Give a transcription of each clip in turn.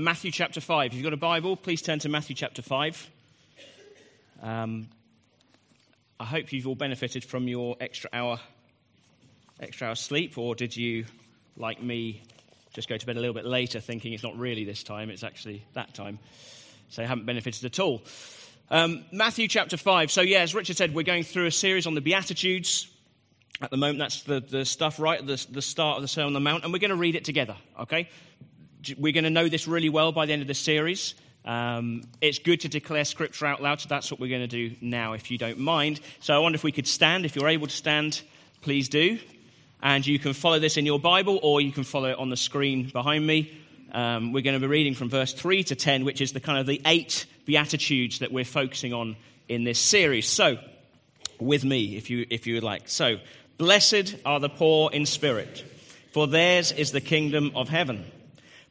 Matthew chapter 5. If you've got a Bible, please turn to Matthew chapter 5. Um, I hope you've all benefited from your extra hour, extra hour sleep, or did you, like me, just go to bed a little bit later thinking it's not really this time, it's actually that time? So you haven't benefited at all. Um, Matthew chapter 5. So, yeah, as Richard said, we're going through a series on the Beatitudes. At the moment, that's the, the stuff right at the, the start of the Sermon on the Mount, and we're going to read it together, okay? We're going to know this really well by the end of the series. Um, it's good to declare scripture out loud, so that's what we're going to do now, if you don't mind. So I wonder if we could stand. If you're able to stand, please do. And you can follow this in your Bible, or you can follow it on the screen behind me. Um, we're going to be reading from verse 3 to 10, which is the kind of the eight beatitudes that we're focusing on in this series. So, with me, if you, if you would like. So, blessed are the poor in spirit, for theirs is the kingdom of heaven.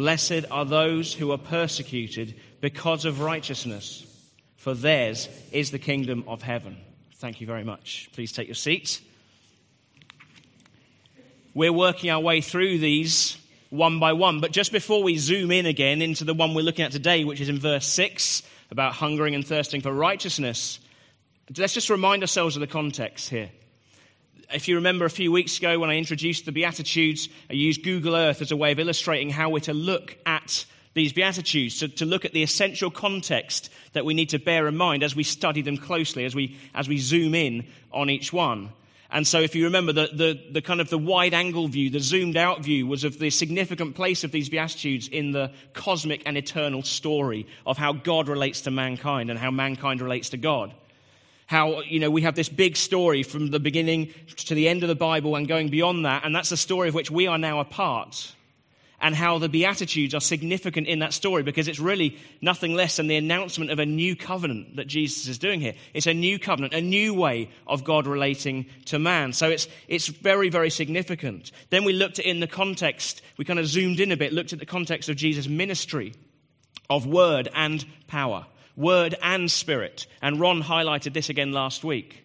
Blessed are those who are persecuted because of righteousness, for theirs is the kingdom of heaven. Thank you very much. Please take your seats. We're working our way through these one by one, but just before we zoom in again into the one we're looking at today, which is in verse 6 about hungering and thirsting for righteousness, let's just remind ourselves of the context here if you remember a few weeks ago when I introduced the Beatitudes, I used Google Earth as a way of illustrating how we're to look at these Beatitudes, to, to look at the essential context that we need to bear in mind as we study them closely, as we, as we zoom in on each one. And so, if you remember, the, the, the, kind of the wide angle view, the zoomed out view, was of the significant place of these Beatitudes in the cosmic and eternal story of how God relates to mankind and how mankind relates to God how, you know, we have this big story from the beginning to the end of the Bible and going beyond that, and that's the story of which we are now a part. And how the Beatitudes are significant in that story because it's really nothing less than the announcement of a new covenant that Jesus is doing here. It's a new covenant, a new way of God relating to man. So it's, it's very, very significant. Then we looked at in the context, we kind of zoomed in a bit, looked at the context of Jesus' ministry of word and power word and spirit. And Ron highlighted this again last week.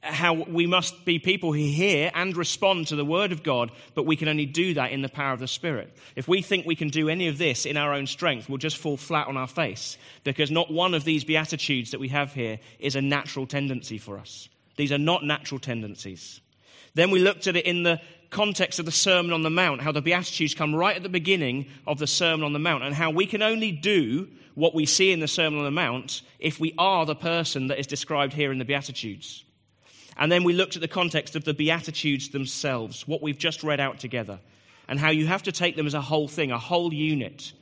How we must be people who hear and respond to the word of God, but we can only do that in the power of the Spirit. If we think we can do any of this in our own strength, we'll just fall flat on our face because not one of these beatitudes that we have here is a natural tendency for us. These are not natural tendencies. Then we looked at it in the context of the Sermon on the Mount, how the Beatitudes come right at the beginning of the Sermon on the Mount, and how we can only do what we see in the Sermon on the Mount if we are the person that is described here in the Beatitudes. And then we looked at the context of the Beatitudes themselves, what we've just read out together, and how you have to take them as a whole thing, a whole unit.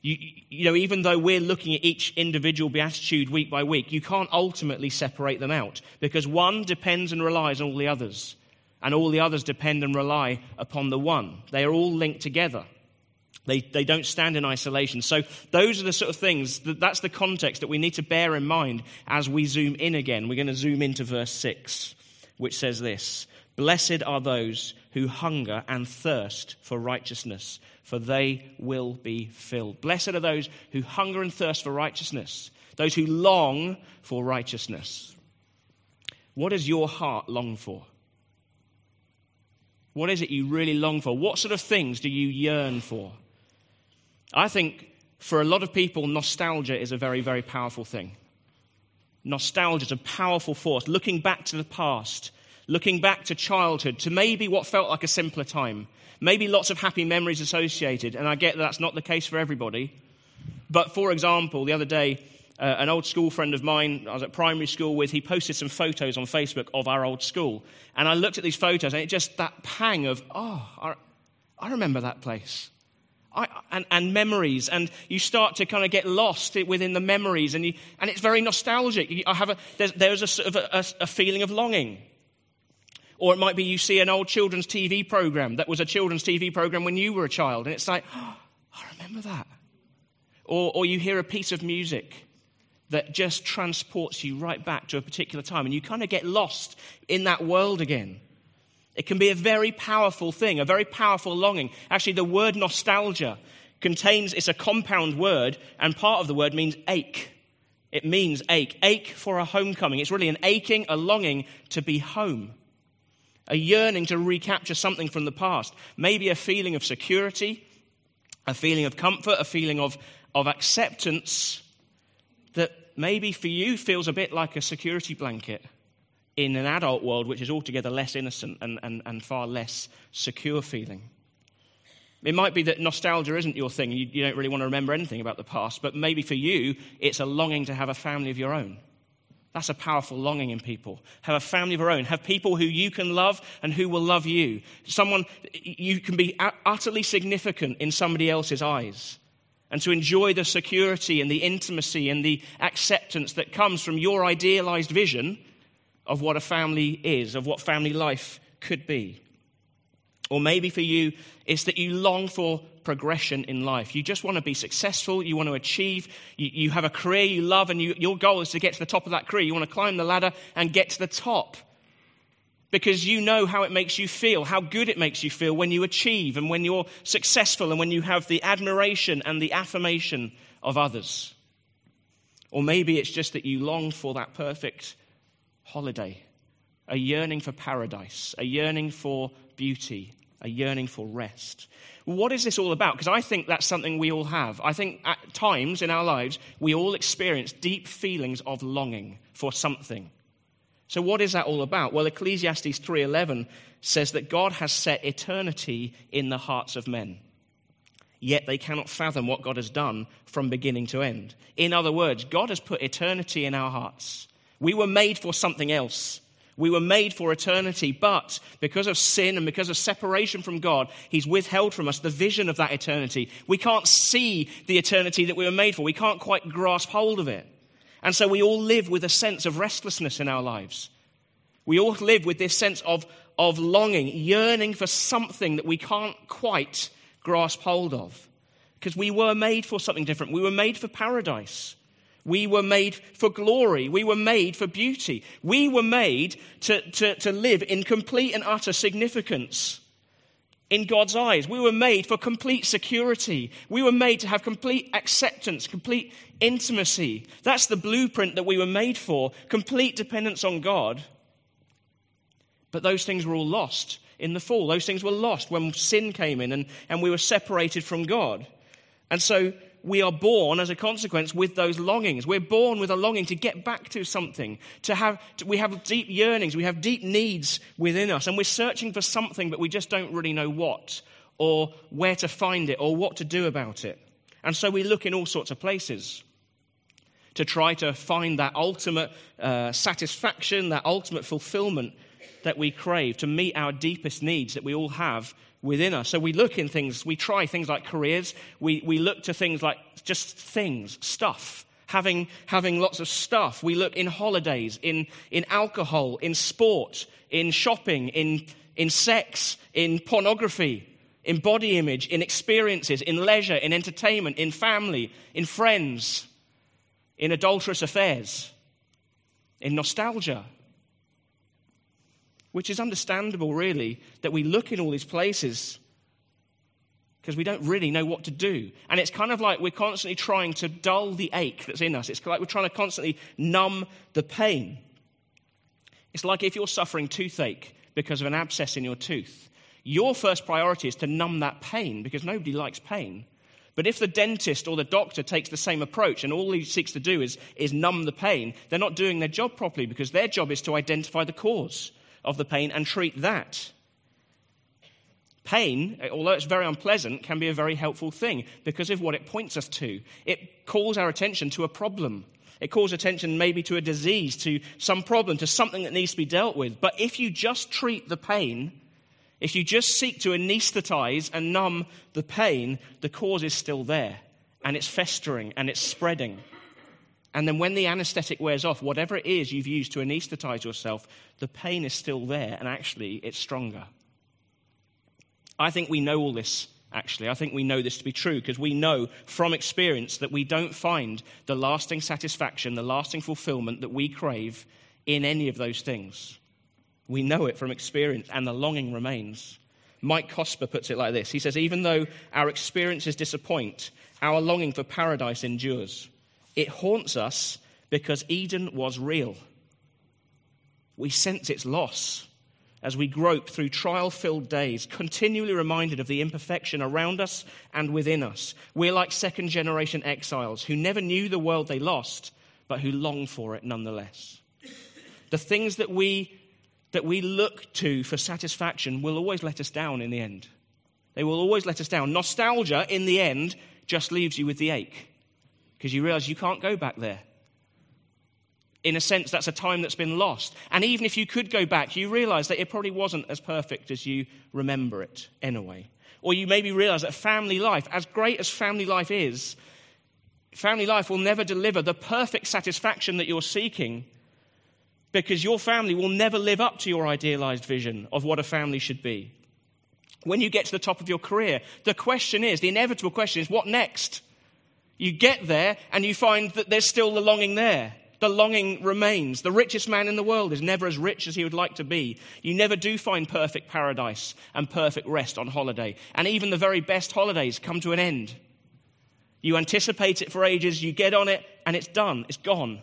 You, you, know, even though we're looking at each individual beatitude week by week, you can't ultimately separate them out because one depends and relies on all the others, and all the others depend and rely upon the one. They are all linked together. They, they don't stand in isolation. So, those are the sort of things, that, that's the context that we need to bear in mind as we zoom in again. We're going to zoom into verse 6, which says this Blessed are those who hunger and thirst for righteousness, for they will be filled. Blessed are those who hunger and thirst for righteousness, those who long for righteousness. What does your heart long for? What is it you really long for? What sort of things do you yearn for? I think for a lot of people, nostalgia is a very, very powerful thing. Nostalgia is a powerful force. Looking back to the past, looking back to childhood, to maybe what felt like a simpler time, maybe lots of happy memories associated. And I get that that's not the case for everybody. But for example, the other day, uh, an old school friend of mine I was at primary school with, he posted some photos on Facebook of our old school. And I looked at these photos and it just that pang of, oh, I, I remember that place. And, and, memories, and you start to kind of get lost within the memories, and, you, and it's very nostalgic. I have a, there's, there's a, sort of a, a, feeling of longing. Or it might be you see an old children's TV program that was a children's TV program when you were a child, and it's like, oh, I remember that. Or, or you hear a piece of music that just transports you right back to a particular time, and you kind of get lost in that world again. It can be a very powerful thing, a very powerful longing. Actually, the word nostalgia contains, it's a compound word, and part of the word means ache. It means ache, ache for a homecoming. It's really an aching, a longing to be home, a yearning to recapture something from the past. Maybe a feeling of security, a feeling of comfort, a feeling of, of acceptance that maybe for you feels a bit like a security blanket in an adult world which is altogether less innocent and, and, and far less secure feeling. It might be that nostalgia isn't your thing. You, you don't really want to remember anything about the past, but maybe for you, it's a longing to have a family of your own. That's a powerful longing in people. Have a family of your own. Have people who you can love and who will love you. Someone, you can be utterly significant in somebody else's eyes. And to enjoy the security and the intimacy and the acceptance that comes from your idealized vision of what a family is, of what family life could be. Or maybe for you, it's that you long for progression in life. You just want to be successful, you want to achieve, you, you have a career you love, and you, your goal is to get to the top of that career. You want to climb the ladder and get to the top. Because you know how it makes you feel, how good it makes you feel when you achieve and when you're successful and when you have the admiration and the affirmation of others. Or maybe it's just that you long for that perfect holiday, a yearning for paradise, a yearning for beauty, a yearning for rest. What is this all about? Because I think that's something we all have. I think at times in our lives, we all experience deep feelings of longing for something. So what is that all about? Well, Ecclesiastes 3:11 says that God has set eternity in the hearts of men. Yet they cannot fathom what God has done from beginning to end. In other words, God has put eternity in our hearts. We were made for something else. We were made for eternity, but because of sin and because of separation from God, He's withheld from us the vision of that eternity. We can't see the eternity that we were made for. We can't quite grasp hold of it. And so we all live with a sense of restlessness in our lives. We all live with this sense of, of longing, yearning for something that we can't quite grasp hold of. Because we were made for something different. We were made for paradise. We were made for glory. We were made for beauty. We were made to, to, to live in complete and utter significance in God's eyes. We were made for complete security. We were made to have complete acceptance, complete intimacy. That's the blueprint that we were made for complete dependence on God. But those things were all lost in the fall. Those things were lost when sin came in and, and we were separated from God. And so we are born as a consequence with those longings. We're born with a longing to get back to something, to have, to, we have deep yearnings, we have deep needs within us, and we're searching for something, but we just don't really know what, or where to find it, or what to do about it. And so we look in all sorts of places to try to find that ultimate uh, satisfaction, that ultimate fulfillment that we crave, to meet our deepest needs that we all have within us. So we look in things, we try things like careers, we, we look to things like just things, stuff. Having, having lots of stuff. We look in holidays, in, in alcohol, in sport, in shopping, in, in sex, in pornography, in body image, in experiences, in leisure, in entertainment, in family, in friends, in adulterous affairs, in nostalgia, which is understandable, really, that we look in all these places because we don't really know what to do. And it's kind of like we're constantly trying to dull the ache that's in us. It's like we're trying to constantly numb the pain. It's like if you're suffering toothache because of an abscess in your tooth. Your first priority is to numb that pain because nobody likes pain. But if the dentist or the doctor takes the same approach and all he seeks to do is, is numb the pain, they're not doing their job properly because their job is to identify the cause of the pain and treat that. Pain, although it's very unpleasant, can be a very helpful thing because of what it points us to. It calls our attention to a problem. It calls attention maybe to a disease, to some problem, to something that needs to be dealt with. But if you just treat the pain, if you just seek to anesthetize and numb the pain, the cause is still there and it's festering and it's spreading. And then when the anesthetic wears off, whatever it is you've used to anesthetize yourself, the pain is still there and actually it's stronger. I think we know all this actually. I think we know this to be true because we know from experience that we don't find the lasting satisfaction, the lasting fulfillment that we crave in any of those things. We know it from experience, and the longing remains. Mike Cosper puts it like this He says, Even though our experiences disappoint, our longing for paradise endures. It haunts us because Eden was real. We sense its loss as we grope through trial filled days, continually reminded of the imperfection around us and within us. We're like second generation exiles who never knew the world they lost, but who long for it nonetheless. The things that we, that we look to for satisfaction will always let us down in the end. They will always let us down. Nostalgia, in the end, just leaves you with the ache because you realize you can't go back there in a sense, that's a time that's been lost. And even if you could go back, you realize that it probably wasn't as perfect as you remember it anyway. Or you maybe realize that family life, as great as family life is, family life will never deliver the perfect satisfaction that you're seeking because your family will never live up to your idealized vision of what a family should be. When you get to the top of your career, the question is the inevitable question is what next? You get there and you find that there's still the longing there the longing remains. The richest man in the world is never as rich as he would like to be. You never do find perfect paradise and perfect rest on holiday. And even the very best holidays come to an end. You anticipate it for ages, you get on it, and it's done, it's gone.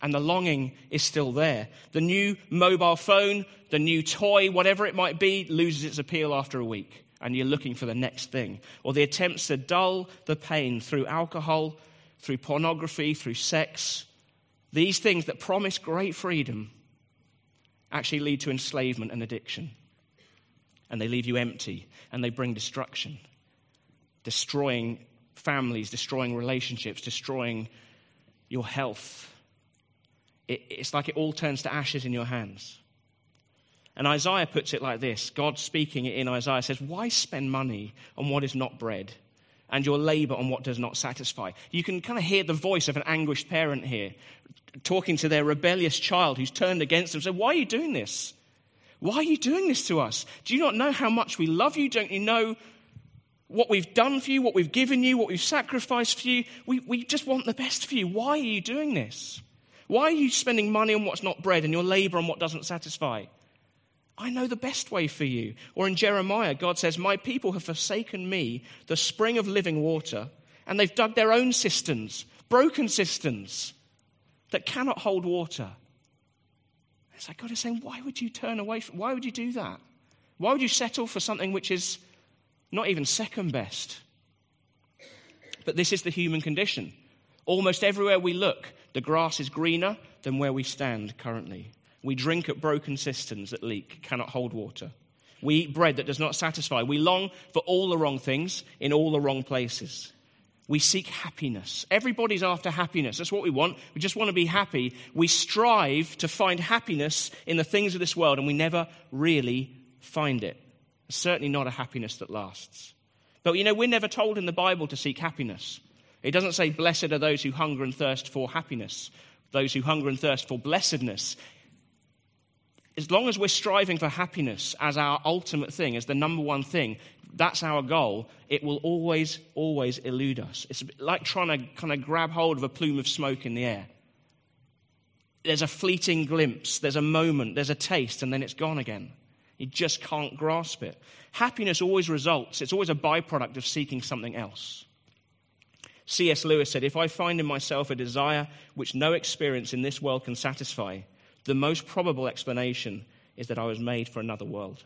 And the longing is still there. The new mobile phone, the new toy, whatever it might be, loses its appeal after a week and you're looking for the next thing. Or the attempts to dull the pain through alcohol through pornography, through sex, these things that promise great freedom actually lead to enslavement and addiction. And they leave you empty and they bring destruction, destroying families, destroying relationships, destroying your health. It, it's like it all turns to ashes in your hands. And Isaiah puts it like this God speaking in Isaiah says, Why spend money on what is not bread? and your labor on what does not satisfy. You can kind of hear the voice of an anguished parent here talking to their rebellious child who's turned against them. So, why are you doing this? Why are you doing this to us? Do you not know how much we love you? Don't you know what we've done for you, what we've given you, what we've sacrificed for you? We, we just want the best for you. Why are you doing this? Why are you spending money on what's not bread and your labor on what doesn't satisfy? I know the best way for you. Or in Jeremiah, God says, My people have forsaken me, the spring of living water, and they've dug their own cisterns, broken cisterns that cannot hold water. It's like God is saying, Why would you turn away from why would you do that? Why would you settle for something which is not even second best? But this is the human condition. Almost everywhere we look, the grass is greener than where we stand currently. We drink at broken cisterns that leak, cannot hold water. We eat bread that does not satisfy. We long for all the wrong things in all the wrong places. We seek happiness. Everybody's after happiness. That's what we want. We just want to be happy. We strive to find happiness in the things of this world, and we never really find it. Certainly not a happiness that lasts. But you know, we're never told in the Bible to seek happiness. It doesn't say, Blessed are those who hunger and thirst for happiness, those who hunger and thirst for blessedness as long as we're striving for happiness as our ultimate thing, as the number one thing, that's our goal, it will always, always elude us. It's like trying to kind of grab hold of a plume of smoke in the air. There's a fleeting glimpse, there's a moment, there's a taste, and then it's gone again. You just can't grasp it. Happiness always results, it's always a byproduct of seeking something else. C.S. Lewis said, If I find in myself a desire which no experience in this world can satisfy, the most probable explanation is that I was made for another world.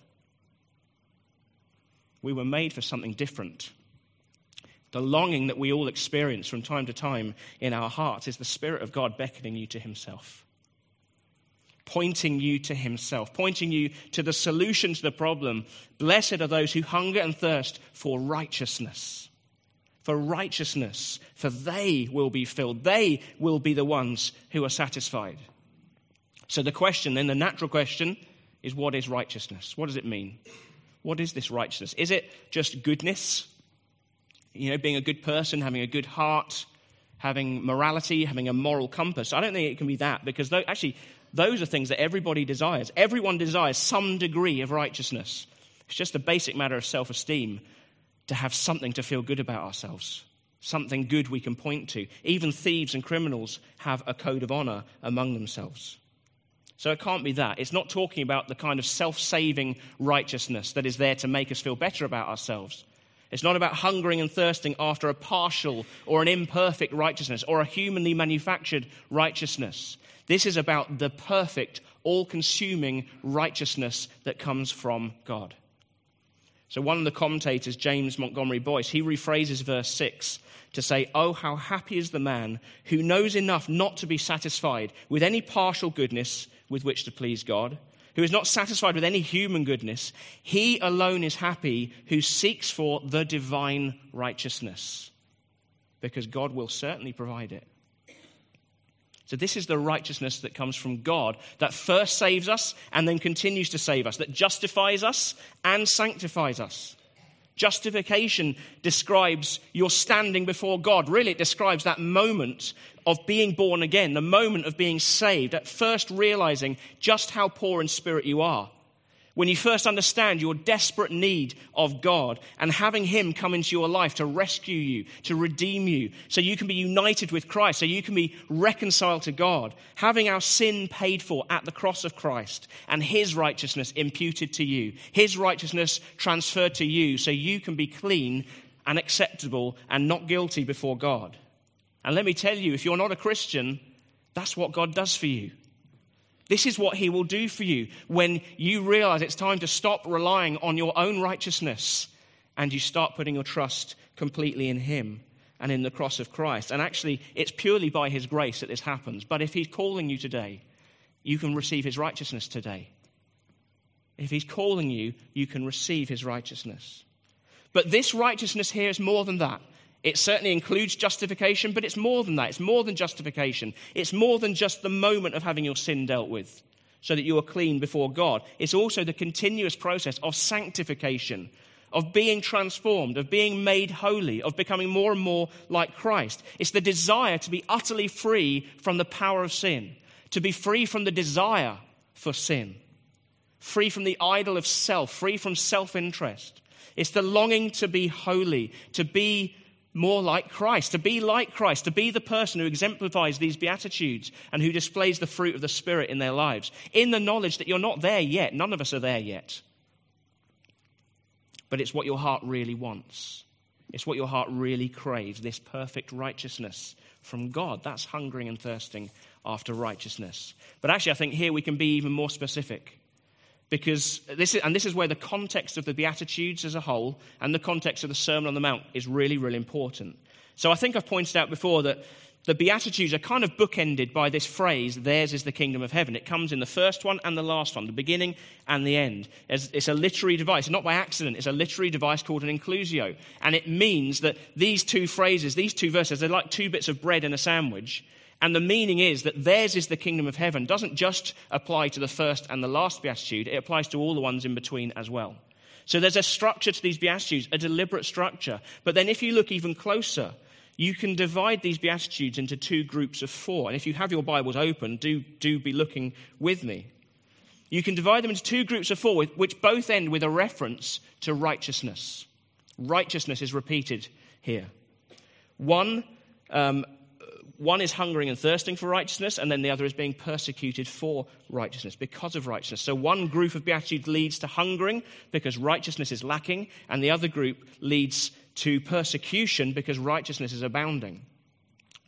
We were made for something different. The longing that we all experience from time to time in our hearts is the Spirit of God beckoning you to Himself, pointing you to Himself, pointing you to the solution to the problem. Blessed are those who hunger and thirst for righteousness. For righteousness, for they will be filled. They will be the ones who are satisfied. So the question, then, the natural question is what is righteousness? What does it mean? What is this righteousness? Is it just goodness? You know, being a good person, having a good heart, having morality, having a moral compass? I don't think it can be that because actually, those are things that everybody desires. Everyone desires some degree of righteousness. It's just a basic matter of self esteem to have something to feel good about ourselves, something good we can point to. Even thieves and criminals have a code of honor among themselves. So it can't be that. It's not talking about the kind of self saving righteousness that is there to make us feel better about ourselves. It's not about hungering and thirsting after a partial or an imperfect righteousness or a humanly manufactured righteousness. This is about the perfect, all consuming righteousness that comes from God. So, one of the commentators, James Montgomery Boice, he rephrases verse 6 to say, Oh, how happy is the man who knows enough not to be satisfied with any partial goodness with which to please God, who is not satisfied with any human goodness. He alone is happy who seeks for the divine righteousness, because God will certainly provide it. So, this is the righteousness that comes from God that first saves us and then continues to save us, that justifies us and sanctifies us. Justification describes your standing before God. Really, it describes that moment of being born again, the moment of being saved, at first realizing just how poor in spirit you are when you first understand your desperate need of God and having Him come into your life to rescue you, to redeem you, so you can be united with Christ, so you can be reconciled to God, having our sin paid for at the cross of Christ and His righteousness imputed to you, His righteousness transferred to you, so you can be clean and acceptable and not guilty before God. And let me tell you, if you're not a Christian, that's what God does for you. This is what he will do for you when you realize it's time to stop relying on your own righteousness and you start putting your trust completely in him and in the cross of Christ. And actually, it's purely by his grace that this happens. But if he's calling you today, you can receive his righteousness today. If he's calling you, you can receive his righteousness. But this righteousness here is more than that. It certainly includes justification, but it's more than that. It's more than justification. It's more than just the moment of having your sin dealt with so that you are clean before God. It's also the continuous process of sanctification, of being transformed, of being made holy, of becoming more and more like Christ. It's the desire to be utterly free from the power of sin, to be free from the desire for sin, free from the idol of self, free from self interest. It's the longing to be holy, to be more like Christ, to be like Christ, to be the person who exemplifies these Beatitudes and who displays the fruit of the Spirit in their lives, in the knowledge that you're not there yet. None of us are there yet. But it's what your heart really wants. It's what your heart really craves this perfect righteousness from God. That's hungering and thirsting after righteousness. But actually, I think here we can be even more specific because this is, and this is where the context of the Beatitudes as a whole and the context of the Sermon on the Mount is really, really important. So I think I've pointed out before that the Beatitudes are kind of bookended by this phrase, theirs is the kingdom of heaven. It comes in the first one and the last one, the beginning and the end. It's, it's a literary device, not by accident. It's a literary device called an inclusio. And it means that these two phrases, these two verses, they're like two bits of bread in a sandwich. And the meaning is that theirs is the kingdom of heaven doesn't just apply to the first and the last beatitude, it applies to all the ones in between as well. So there's a structure to these beatitudes, a deliberate structure. But then if you look even closer, you can divide these beatitudes into two groups of four. And if you have your Bibles open, do, do be looking with me. You can divide them into two groups of four, which both end with a reference to righteousness. Righteousness is repeated here. One um, one is hungering and thirsting for righteousness, and then the other is being persecuted for righteousness because of righteousness. So one group of Beatitudes leads to hungering because righteousness is lacking, and the other group leads to persecution because righteousness is abounding.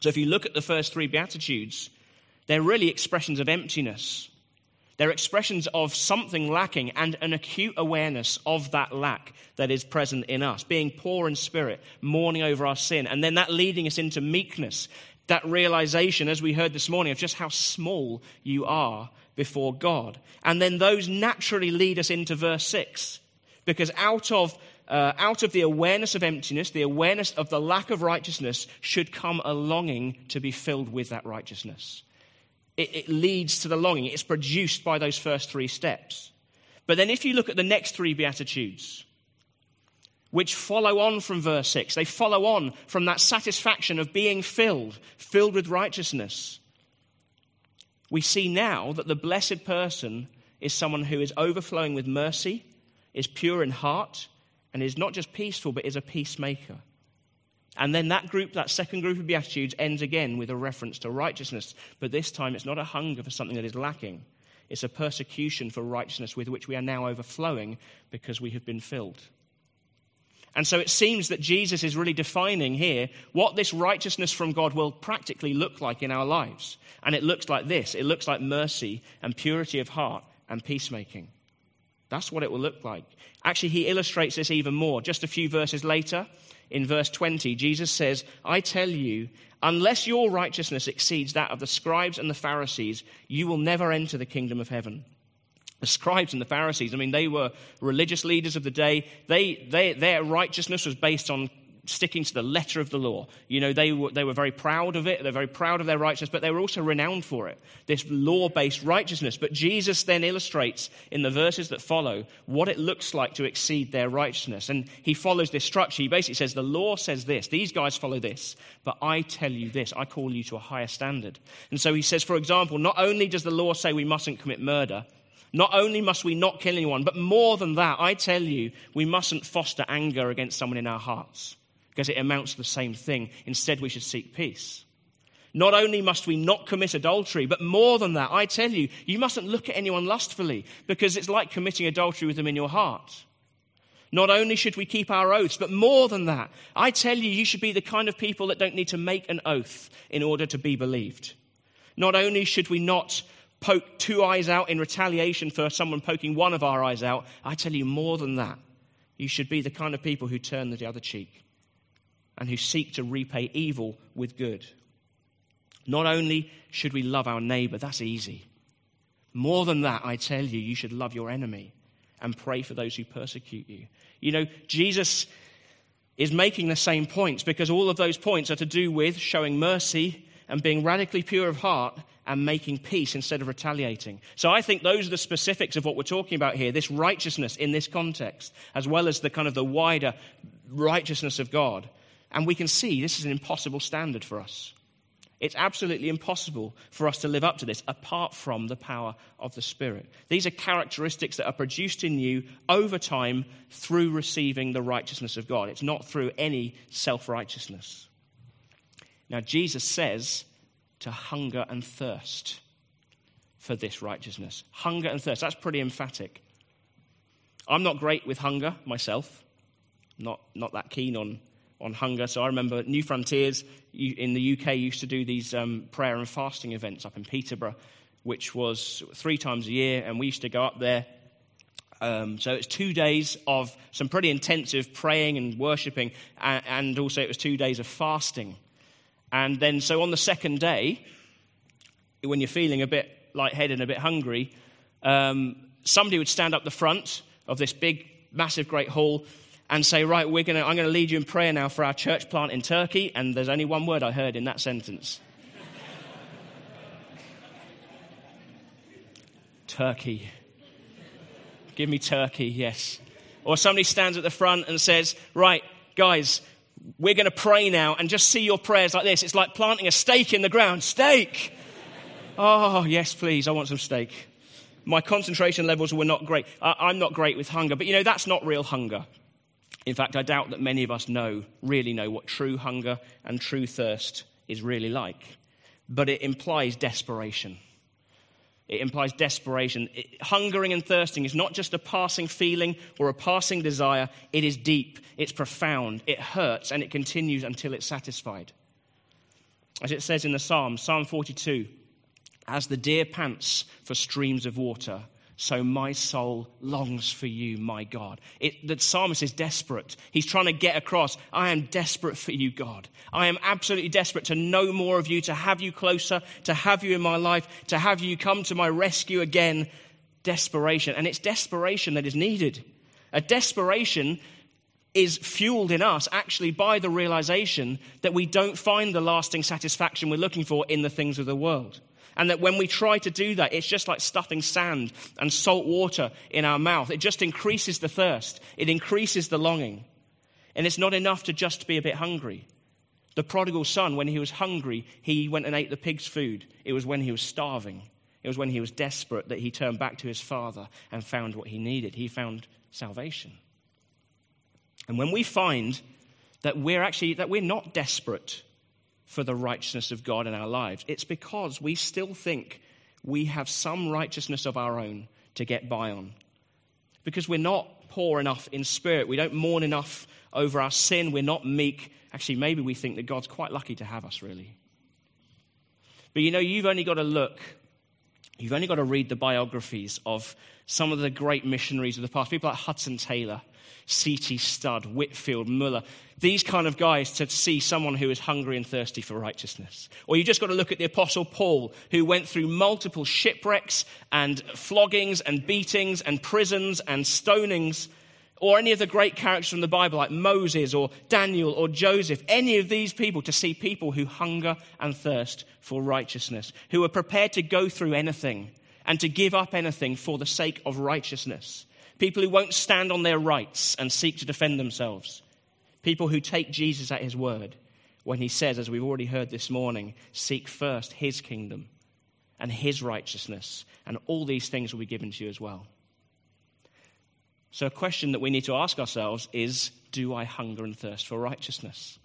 So if you look at the first three Beatitudes, they're really expressions of emptiness. They're expressions of something lacking and an acute awareness of that lack that is present in us, being poor in spirit, mourning over our sin, and then that leading us into meekness that realization, as we heard this morning, of just how small you are before God. And then those naturally lead us into verse 6. Because out of, uh, out of the awareness of emptiness, the awareness of the lack of righteousness, should come a longing to be filled with that righteousness. It, it leads to the longing. It's produced by those first three steps. But then if you look at the next three Beatitudes, which follow on from verse 6. They follow on from that satisfaction of being filled, filled with righteousness. We see now that the blessed person is someone who is overflowing with mercy, is pure in heart and is not just peaceful, but is a peacemaker. And then that group, that second group of Beatitudes, ends again with a reference to righteousness. But this time it's not a hunger for something that is lacking, it's a persecution for righteousness with which we are now overflowing because we have been filled. And so it seems that Jesus is really defining here what this righteousness from God will practically look like in our lives. And it looks like this it looks like mercy and purity of heart and peacemaking. That's what it will look like. Actually, he illustrates this even more. Just a few verses later, in verse 20, Jesus says, I tell you, unless your righteousness exceeds that of the scribes and the Pharisees, you will never enter the kingdom of heaven. The scribes and the Pharisees, I mean, they were religious leaders of the day. They, they, their righteousness was based on sticking to the letter of the law. You know, they were, they were very proud of it. They're very proud of their righteousness, but they were also renowned for it, this law based righteousness. But Jesus then illustrates in the verses that follow what it looks like to exceed their righteousness. And he follows this structure. He basically says, The law says this, these guys follow this, but I tell you this, I call you to a higher standard. And so he says, for example, not only does the law say we mustn't commit murder, not only must we not kill anyone, but more than that, I tell you, we mustn't foster anger against someone in our hearts because it amounts to the same thing. Instead, we should seek peace. Not only must we not commit adultery, but more than that, I tell you, you mustn't look at anyone lustfully because it's like committing adultery with them in your heart. Not only should we keep our oaths, but more than that, I tell you, you should be the kind of people that don't need to make an oath in order to be believed. Not only should we not poke two eyes out in retaliation for someone poking one of our eyes out, I tell you more than that. You should be the kind of people who turn the other cheek and who seek to repay evil with good. Not only should we love our neighbor, that's easy. More than that, I tell you, you should love your enemy and pray for those who persecute you. You know, Jesus is making the same points because all of those points are to do with showing mercy and being radically pure of heart and making peace instead of retaliating. So I think those are the specifics of what we're talking about here this righteousness in this context, as well as the kind of the wider righteousness of God. And we can see this is an impossible standard for us. It's absolutely impossible for us to live up to this apart from the power of the Spirit. These are characteristics that are produced in you over time through receiving the righteousness of God. It's not through any self righteousness. Now, Jesus says to hunger and thirst for this righteousness. Hunger and thirst. That's pretty emphatic. I'm not great with hunger myself, not, not that keen on on hunger. So I remember Newfrontiers in the UK used to do these um, prayer and fasting events up in Peterborough, which was three times a year, and we used to go up there. Um, so it's two days of some pretty intensive praying and worshipping, and, and also it was two days of fasting. And then, so on the second day, when you're feeling a bit lightheaded and a bit hungry, um, somebody would stand up the front of this big, massive, great hall and say, Right, we're gonna, I'm going to lead you in prayer now for our church plant in Turkey. And there's only one word I heard in that sentence Turkey. Give me Turkey, yes. Or somebody stands at the front and says, Right, guys, we're going to pray now and just see your prayers like this. It's like planting a stake in the ground. Steak! Oh, yes, please, I want some steak. My concentration levels were not great. I'm not great with hunger, but you know, that's not real hunger. In fact, I doubt that many of us know, really know, what true hunger and true thirst is really like. But it implies desperation. It implies desperation. It, hungering and thirsting is not just a passing feeling or a passing desire, it is deep, it's profound, it hurts, and it continues until it's satisfied. As it says in the Psalm, Psalm 42, as the deer pants for streams of water, so my soul longs for you, my God. It, the psalmist is desperate. He's trying to get across, I am desperate for you, God. I am absolutely desperate to know more of you, to have you closer, to have you in my life, to have you come to my rescue again. Desperation. And it's desperation that is needed. A desperation is fueled in us actually by the realization that we don't find the lasting satisfaction we're looking for in the things of the world. And that when we try to do that, it's just like stuffing sand and salt water in our mouth. It just increases the thirst, it increases the longing. And it's not enough to just be a bit hungry. The prodigal son, when he was hungry, he went and ate the pig's food. It was when he was starving. It was when he was desperate that he turned back to his Father and found what he needed. He found salvation. And when we find that we're actually that we're not desperate for the righteousness of God in our lives, it's because we still think we have some righteousness of our own to get by on. Because we're not poor enough in spirit, we don't mourn enough over our sin, we're not meek. Actually, maybe we think that God's quite lucky to have us, really. But you know, you've only got to look, you've only got to read the biographies of some of the great missionaries of the past, people like Hudson Taylor, C.T. Studd, Whitefield, Muller, these kind of guys to see someone who is hungry and thirsty for righteousness. Or you just got to look at the Apostle Paul, who went through multiple shipwrecks and floggings and beatings and prisons and stonings. Or any of the great characters from the Bible, like Moses or Daniel or Joseph, any of these people, to see people who hunger and thirst for righteousness, who are prepared to go through anything and to give up anything for the sake of righteousness. People who won't stand on their rights and seek to defend themselves. People who take Jesus at his word when he says, as we've already heard this morning, seek first his kingdom and his righteousness, and all these things will be given to you as well. So, a question that we need to ask ourselves is Do I hunger and thirst for righteousness?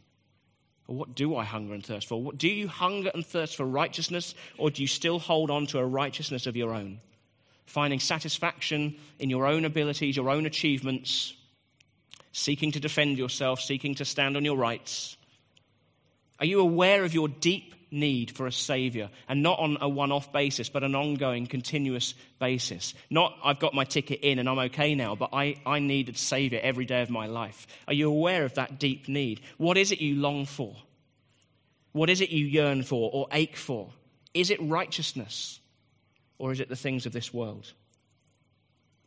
Or what do I hunger and thirst for? What, do you hunger and thirst for righteousness, or do you still hold on to a righteousness of your own? Finding satisfaction in your own abilities, your own achievements, seeking to defend yourself, seeking to stand on your rights? Are you aware of your deep need for a Savior and not on a one off basis, but an ongoing, continuous basis? Not, I've got my ticket in and I'm okay now, but I, I need a Savior every day of my life. Are you aware of that deep need? What is it you long for? What is it you yearn for or ache for? Is it righteousness? Or is it the things of this world?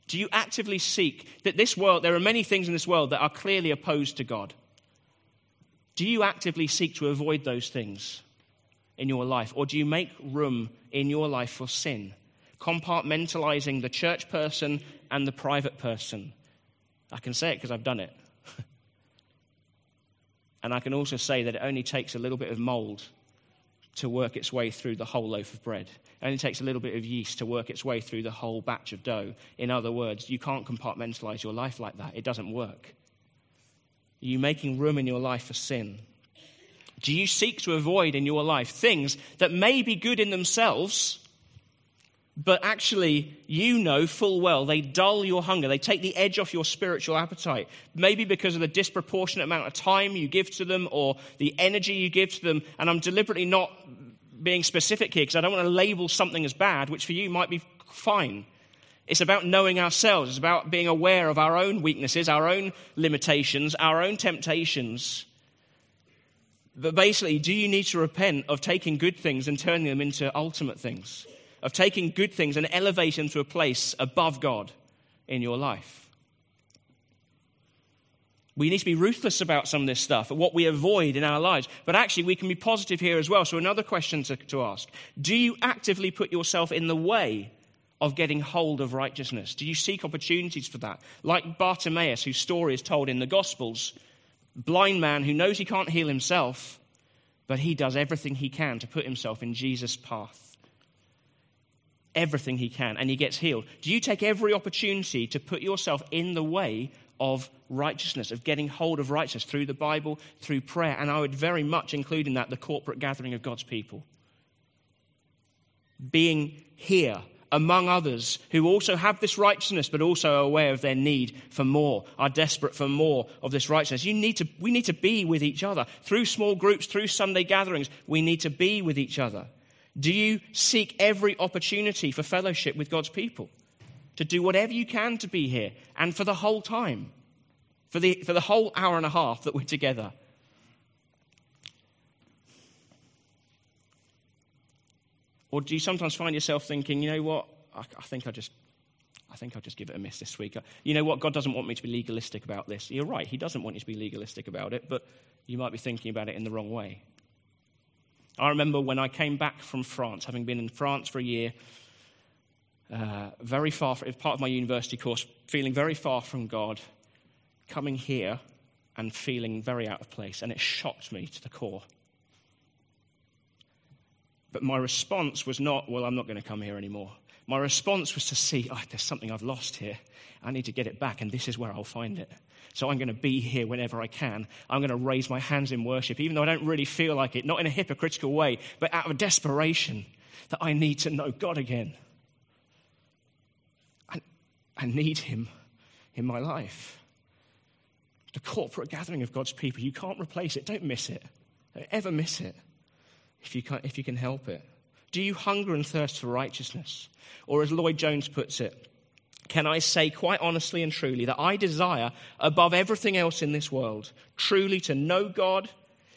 Do you actively seek that this world, there are many things in this world that are clearly opposed to God? Do you actively seek to avoid those things in your life? Or do you make room in your life for sin, compartmentalizing the church person and the private person? I can say it because I've done it. and I can also say that it only takes a little bit of mold to work its way through the whole loaf of bread. It only takes a little bit of yeast to work its way through the whole batch of dough. In other words, you can't compartmentalize your life like that. It doesn't work. Are you making room in your life for sin? Do you seek to avoid in your life things that may be good in themselves, but actually you know full well they dull your hunger? They take the edge off your spiritual appetite. Maybe because of the disproportionate amount of time you give to them or the energy you give to them. And I'm deliberately not being specific here because I don't want to label something as bad, which for you might be fine. It's about knowing ourselves. It's about being aware of our own weaknesses, our own limitations, our own temptations. But basically, do you need to repent of taking good things and turning them into ultimate things? Of taking good things and elevating them to a place above God in your life? We need to be ruthless about some of this stuff, what we avoid in our lives. But actually, we can be positive here as well. So, another question to, to ask Do you actively put yourself in the way of getting hold of righteousness? Do you seek opportunities for that? Like Bartimaeus, whose story is told in the Gospels, blind man who knows he can't heal himself, but he does everything he can to put himself in Jesus' path. Everything he can, and he gets healed. Do you take every opportunity to put yourself in the way of righteousness, of getting hold of righteousness through the Bible, through prayer. And I would very much include in that the corporate gathering of God's people. Being here among others who also have this righteousness but also are aware of their need for more, are desperate for more of this righteousness. You need to, we need to be with each other. Through small groups, through Sunday gatherings, we need to be with each other. Do you seek every opportunity for fellowship with God's people? to do whatever you can to be here and for the whole time, for the, for the whole hour and a half that we're together. Or do you sometimes find yourself thinking, you know what, I, I think I just I think I'll just give it a miss this week. You know what? God doesn't want me to be legalistic about this. You're right. He doesn't want you to be legalistic about it, but you might be thinking about it in the wrong way. I remember when I came back from France, having been in France for a year, uh, very far, from, part of my university course, feeling very far from God, coming here and feeling very out of place. And it shocked me to the core. But my response was not, well, I'm not going to come here anymore. My response was to see, oh, there's something I've lost here. I need to get it back, and this is where I'll find it. So I'm going to be here whenever I can. I'm going to raise my hands in worship, even though I don't really feel like it, not in a hypocritical way, but out of desperation that I need to know God again. I, I need Him in my life. The corporate gathering of God's people, you can't replace it. Don't miss it. Don't ever miss it if you, can, if you can help it. Do you hunger and thirst for righteousness? Or as Lloyd Jones puts it, can I say quite honestly and truly that I desire, above everything else in this world, truly to know God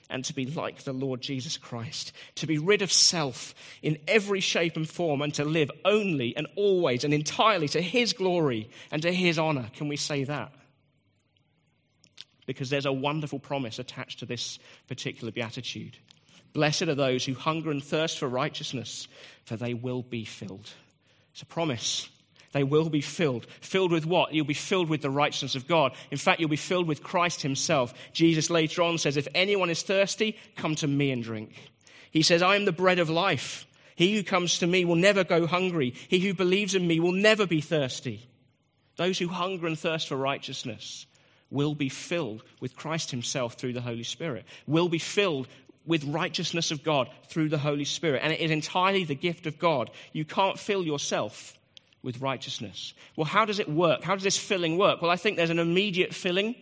and to be like the Lord Jesus Christ, to be rid of self in every shape and form, and to live only and always and entirely to His glory and to His honor? Can we say that? Because there's a wonderful promise attached to this particular beatitude. Blessed are those who hunger and thirst for righteousness, for they will be filled. It's a promise they will be filled. Filled with what? You'll be filled with the righteousness of God. In fact, you'll be filled with Christ Himself. Jesus later on says, If anyone is thirsty, come to me and drink. He says, I am the bread of life. He who comes to me will never go hungry. He who believes in me will never be thirsty. Those who hunger and thirst for righteousness will be filled with Christ Himself through the Holy Spirit, will be filled with righteousness of God through the Holy Spirit. And it is entirely the gift of God. You can't fill yourself with righteousness. Well, how does it work? How does this filling work? Well, I think there's an immediate filling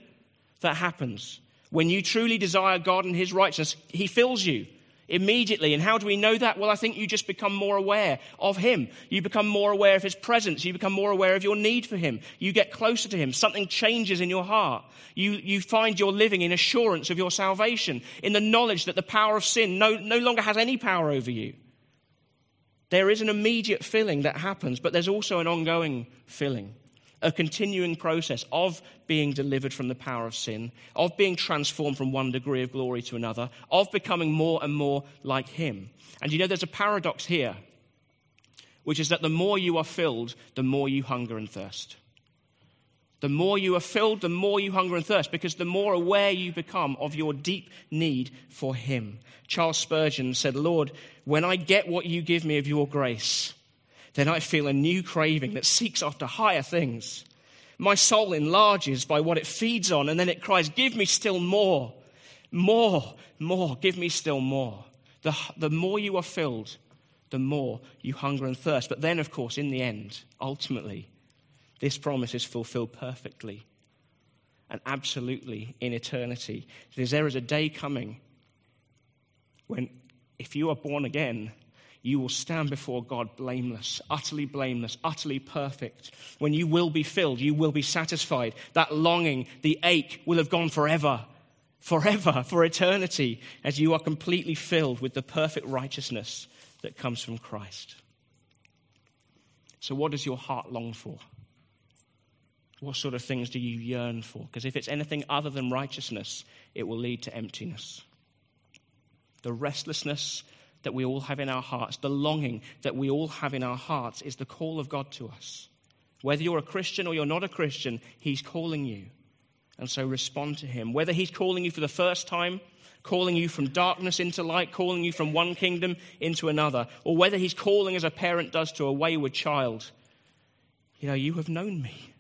that happens. When you truly desire God and His righteousness, He fills you immediately. And how do we know that? Well, I think you just become more aware of Him. You become more aware of His presence. You become more aware of your need for Him. You get closer to Him. Something changes in your heart. You, you find you're living in assurance of your salvation, in the knowledge that the power of sin no, no longer has any power over you. There is an immediate filling that happens, but there's also an ongoing filling, a continuing process of being delivered from the power of sin, of being transformed from one degree of glory to another, of becoming more and more like Him. And you know, there's a paradox here, which is that the more you are filled, the more you hunger and thirst. The more you are filled, the more you hunger and thirst, because the more aware you become of your deep need for Him. Charles Spurgeon said, Lord, when I get what you give me of your grace, then I feel a new craving that seeks after higher things. My soul enlarges by what it feeds on, and then it cries, Give me still more, more, more, give me still more. The, the more you are filled, the more you hunger and thirst. But then, of course, in the end, ultimately, this promise is fulfilled perfectly and absolutely in eternity. Because there is a day coming when, if you are born again, you will stand before God blameless, utterly blameless, utterly perfect. When you will be filled, you will be satisfied. That longing, the ache will have gone forever, forever, for eternity, as you are completely filled with the perfect righteousness that comes from Christ. So, what does your heart long for? What sort of things do you yearn for? Because if it's anything other than righteousness, it will lead to emptiness. The restlessness that we all have in our hearts, the longing that we all have in our hearts, is the call of God to us. Whether you're a Christian or you're not a Christian, He's calling you. And so respond to Him. Whether He's calling you for the first time, calling you from darkness into light, calling you from one kingdom into another, or whether He's calling as a parent does to a wayward child, you know, you have known me.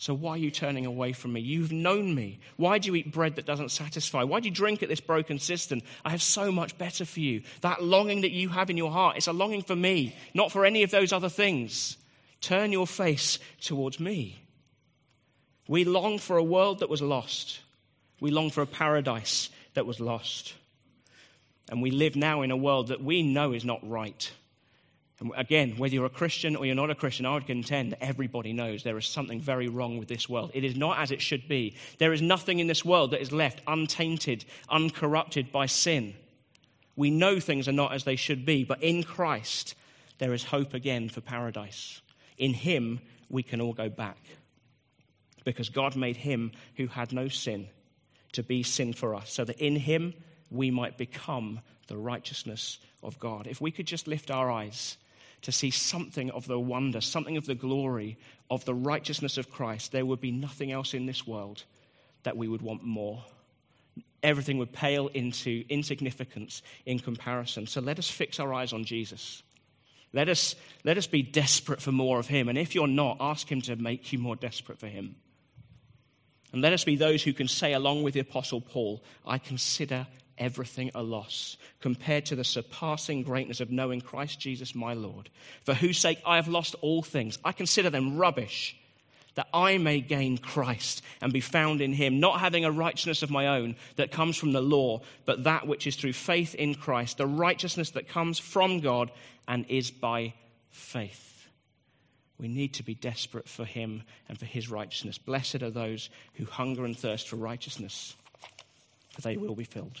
So why are you turning away from me? You've known me. Why do you eat bread that doesn't satisfy? Why do you drink at this broken cistern? I have so much better for you. That longing that you have in your heart, it's a longing for me, not for any of those other things. Turn your face towards me. We long for a world that was lost. We long for a paradise that was lost. And we live now in a world that we know is not right. And again, whether you're a Christian or you're not a Christian, I would contend that everybody knows there is something very wrong with this world. It is not as it should be. There is nothing in this world that is left untainted, uncorrupted by sin. We know things are not as they should be, but in Christ, there is hope again for paradise. In Him, we can all go back. Because God made Him who had no sin to be sin for us, so that in Him we might become the righteousness of God. If we could just lift our eyes to see something of the wonder, something of the glory of the righteousness of Christ, there would be nothing else in this world that we would want more. everything would pale into insignificance in comparison. So let us fix our eyes on Jesus. Let us, let us be desperate for more of Him. And if you're not, ask Him to make you more desperate for Him. And let us be those who can say, along with the Apostle Paul, I consider everything a loss compared to the surpassing greatness of knowing Christ Jesus my Lord, for whose sake I have lost all things. I consider them rubbish that I may gain Christ and be found in him, not having a righteousness of my own that comes from the law, but that which is through faith in Christ, the righteousness that comes from God and is by faith. We need to be desperate for him and for his righteousness. Blessed are those who hunger and thirst for righteousness, for they will be filled.